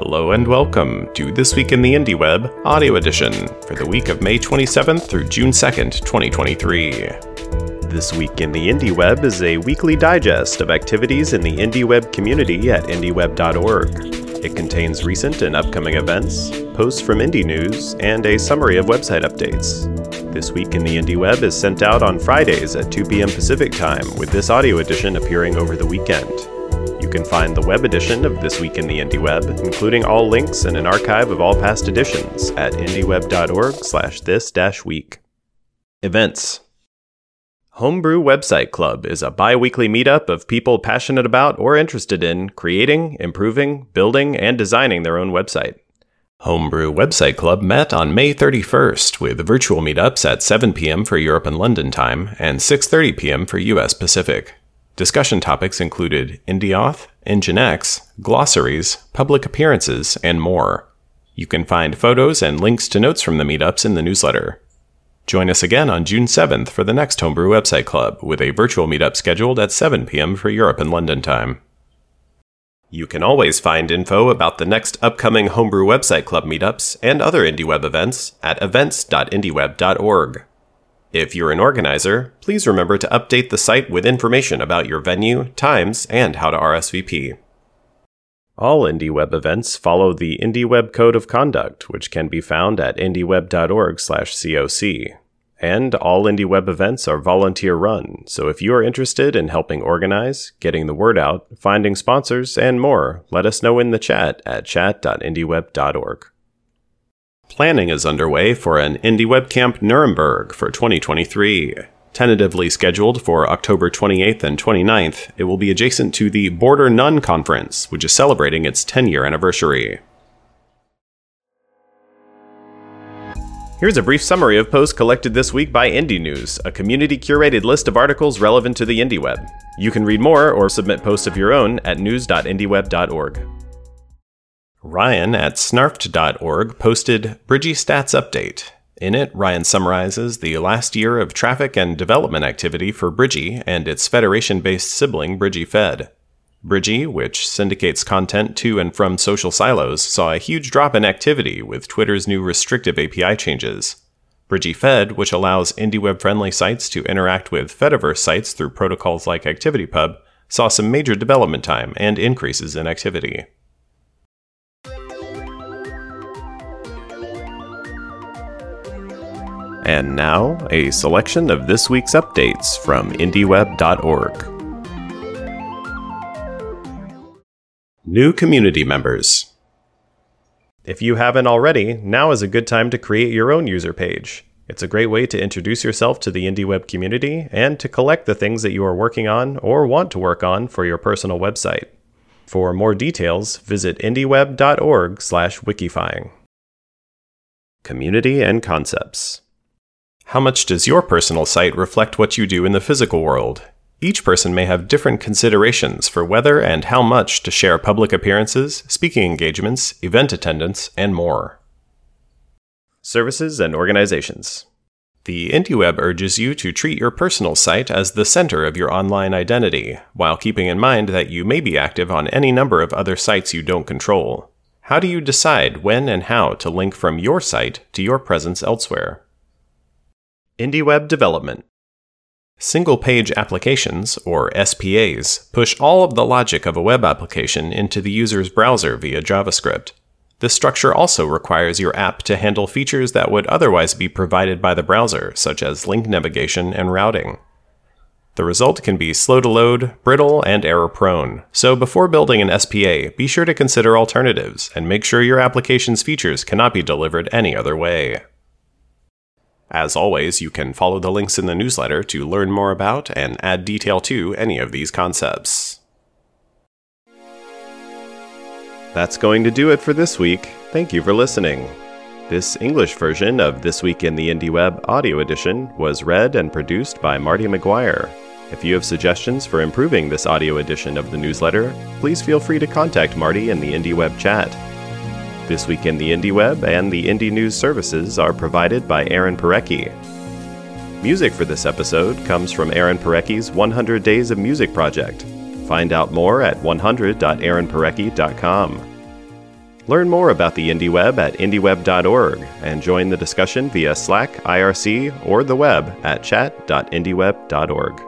Hello and welcome to This Week in the Indie Web Audio Edition for the week of May 27th through June 2nd, 2023. This Week in the Indie Web is a weekly digest of activities in the Indie Web community at indieweb.org. It contains recent and upcoming events, posts from indie news, and a summary of website updates. This Week in the Indie Web is sent out on Fridays at 2 p.m. Pacific Time, with this audio edition appearing over the weekend. You can find the web edition of This Week in the Indie Web, including all links and an archive of all past editions at indieweb.org slash this dash week. Events Homebrew Website Club is a bi weekly meetup of people passionate about or interested in creating, improving, building, and designing their own website. Homebrew Website Club met on May 31st with virtual meetups at 7 p.m. for Europe and London time and 6:30 p.m. for US Pacific. Discussion topics included IndieAuth, Nginx, glossaries, public appearances, and more. You can find photos and links to notes from the meetups in the newsletter. Join us again on June 7th for the next Homebrew Website Club, with a virtual meetup scheduled at 7 p.m. for Europe and London time. You can always find info about the next upcoming Homebrew Website Club meetups and other IndieWeb events at events.indieweb.org. If you're an organizer, please remember to update the site with information about your venue, times, and how to RSVP. All IndieWeb events follow the IndieWeb Code of Conduct, which can be found at indieweb.org/coc. And all IndieWeb events are volunteer run, so if you are interested in helping organize, getting the word out, finding sponsors, and more, let us know in the chat at chat.indieweb.org. Planning is underway for an IndieWeb Camp Nuremberg for 2023. Tentatively scheduled for October 28th and 29th, it will be adjacent to the Border None Conference, which is celebrating its 10 year anniversary. Here's a brief summary of posts collected this week by Indie News, a community curated list of articles relevant to the IndieWeb. You can read more or submit posts of your own at news.indieweb.org. Ryan at snarfed.org posted Bridgy Stats Update. In it, Ryan summarizes the last year of traffic and development activity for Bridgy and its Federation based sibling, Bridgy Fed. Bridgy, which syndicates content to and from social silos, saw a huge drop in activity with Twitter's new restrictive API changes. Bridgy Fed, which allows IndieWeb friendly sites to interact with Fediverse sites through protocols like ActivityPub, saw some major development time and increases in activity. And now, a selection of this week's updates from IndieWeb.org. New community members. If you haven't already, now is a good time to create your own user page. It's a great way to introduce yourself to the IndieWeb community and to collect the things that you are working on or want to work on for your personal website. For more details, visit indieweb.org/wikifying. Community and concepts. How much does your personal site reflect what you do in the physical world? Each person may have different considerations for whether and how much to share public appearances, speaking engagements, event attendance, and more. Services and organizations. The IndieWeb urges you to treat your personal site as the center of your online identity, while keeping in mind that you may be active on any number of other sites you don't control. How do you decide when and how to link from your site to your presence elsewhere? IndieWeb Development Single page applications, or SPAs, push all of the logic of a web application into the user's browser via JavaScript. This structure also requires your app to handle features that would otherwise be provided by the browser, such as link navigation and routing. The result can be slow to load, brittle, and error prone. So before building an SPA, be sure to consider alternatives and make sure your application's features cannot be delivered any other way. As always, you can follow the links in the newsletter to learn more about and add detail to any of these concepts. That's going to do it for this week. Thank you for listening. This English version of This Week in the Indie Web audio edition was read and produced by Marty McGuire. If you have suggestions for improving this audio edition of the newsletter, please feel free to contact Marty in the IndieWeb chat. This Week in the Indie Web and the Indie News services are provided by Aaron Parecki. Music for this episode comes from Aaron Parecki's 100 Days of Music project. Find out more at 100.aaronparecki.com. Learn more about the IndieWeb at indieweb.org and join the discussion via Slack, IRC, or the web at chat.indieweb.org.